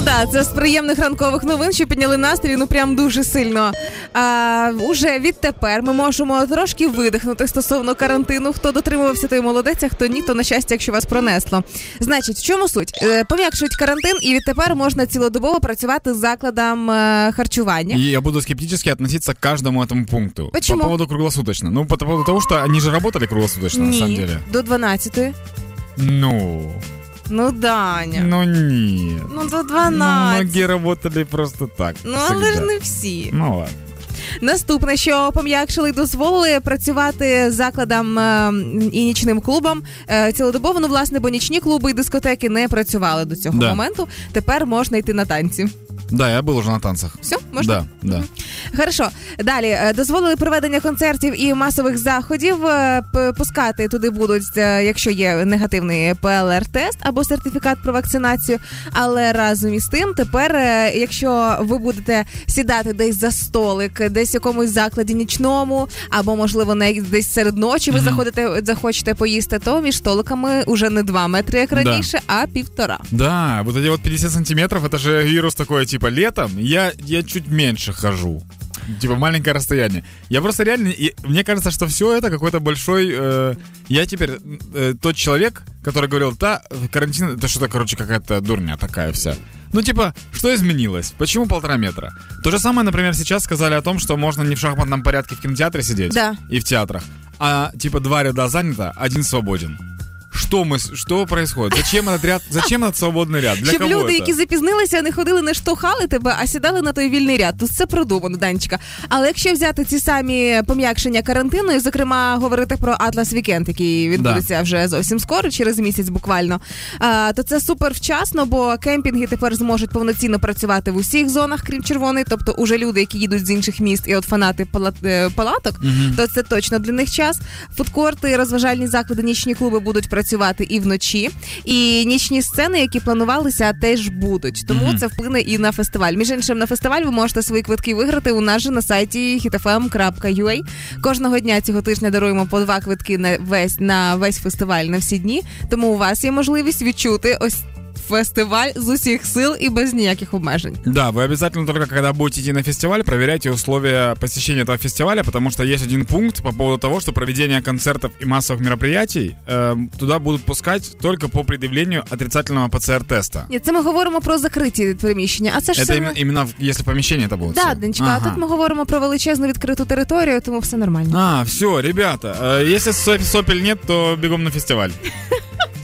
да, це з приємних ранкових новин, що підняли настрій, ну прям дуже сильно. А, Уже відтепер ми можемо трошки видихнути стосовно карантину. Хто дотримувався, той молодець, а хто ні, то на щастя, якщо вас пронесло. Значить, в чому суть? Е, Пом'якшують карантин, і відтепер можна цілодобово працювати з закладом е, харчування. И я буду скептически относиться к каждому этому пункту. Почему? По поводу круглосуточно. Ну, по поводу того, что они же работали круглосуточно, на самом деле. до 12. Ну, Ну, Даня. ну ні. Ну, до Ну, 12. многие работали просто так. Ну, але ж не всі. Ну ладно. Наступне, що пом'якшили, і дозволили працювати закладам е, і нічним клубам е, цілодобово. Ну, власне, бо нічні клуби і дискотеки не працювали до цього Да. моменту. Тепер можна йти на танці. Да, я был уже на танцах. Все, можна? Да, да. Хорошо. Далі е, дозволили проведення концертів і масових заходів. Е, п- Пускати туди будуть, е, якщо є негативний ПЛР-тест або сертифікат про вакцинацію. Але разом із тим, тепер, е, якщо ви будете сідати десь за столик, десь в якомусь закладі нічному, або можливо не десь серед ночі, ви Мгм. заходите, захочете поїсти, то між столиками уже не два метри, як Да. раніше, а півтора. Да, вот эти вот 50 сантиметров, это же вирус такой, типа, летом я, я чуть меньше хожу. Типа маленькое расстояние. Я просто реально, и мне кажется, что все это какой-то большой... э, я теперь э, тот человек, который говорил, да, карантин, это что-то, короче, какая-то дурня такая вся. Ну, типа, что изменилось? Почему полтора метра? То же самое, например, сейчас сказали о том, что можно не в шахматном порядке в кинотеатре сидеть Да. и в театрах, а типа два ряда занято, один свободен. Что мы, с- что происходит? Зачем этот ряд? Зачем этот свободный ряд? Для Щоб кого люди, это? які запізнилися, не ходили, не штовхали тебе, а сідали на той вільний ряд. Тут все продумано, Данечка. Але якщо взяти ці самі пом'якшення карантину, і зокрема говорити про Атлас Вікенд, який відбудеться вже зовсім скоро, через місяць буквально, а, то це супер вчасно, бо кемпінги тепер зможуть повноцінно працювати в усіх зонах, крім червоної. Тобто, уже люди, які їдуть з інших міст, і от фанати пала- е, палаток, то це точно для них час. Фудкорти, розважальні заклади, нічні клуби будуть працювати і вночі. І нічні сцени, які планувалися, теж будуть. Тому Мгм. це вплине і на фестиваль. Між іншим, на фестиваль ви можете свої квитки виграти у нас же на сайті hitfm.ua. Кожного дня цього тижня даруємо по два квитки на весь на весь фестиваль на всі дні. Тому у вас є можливість відчути ось. Фестиваль з усіх сил і без ніяких обмежень. Да, вы обязательно только когда будете идти на фестиваль, проверяйте условия посещения этого фестиваля, потому что есть один пункт по поводу того, что проведение концертов и массовых мероприятий эм, туда будут пускать только по предъявлению отрицательного ПЦР-теста. Ні, це ми говоримо про закриті приміщення. А це ж Это все именно, именно в- если помещение это будет. Да, всё. Денечка, Ага. а тут ми говоримо про величезну відкриту територію, тому все нормально. А, все, ребята, э, если соп- сопель нет, то бегом на фестиваль.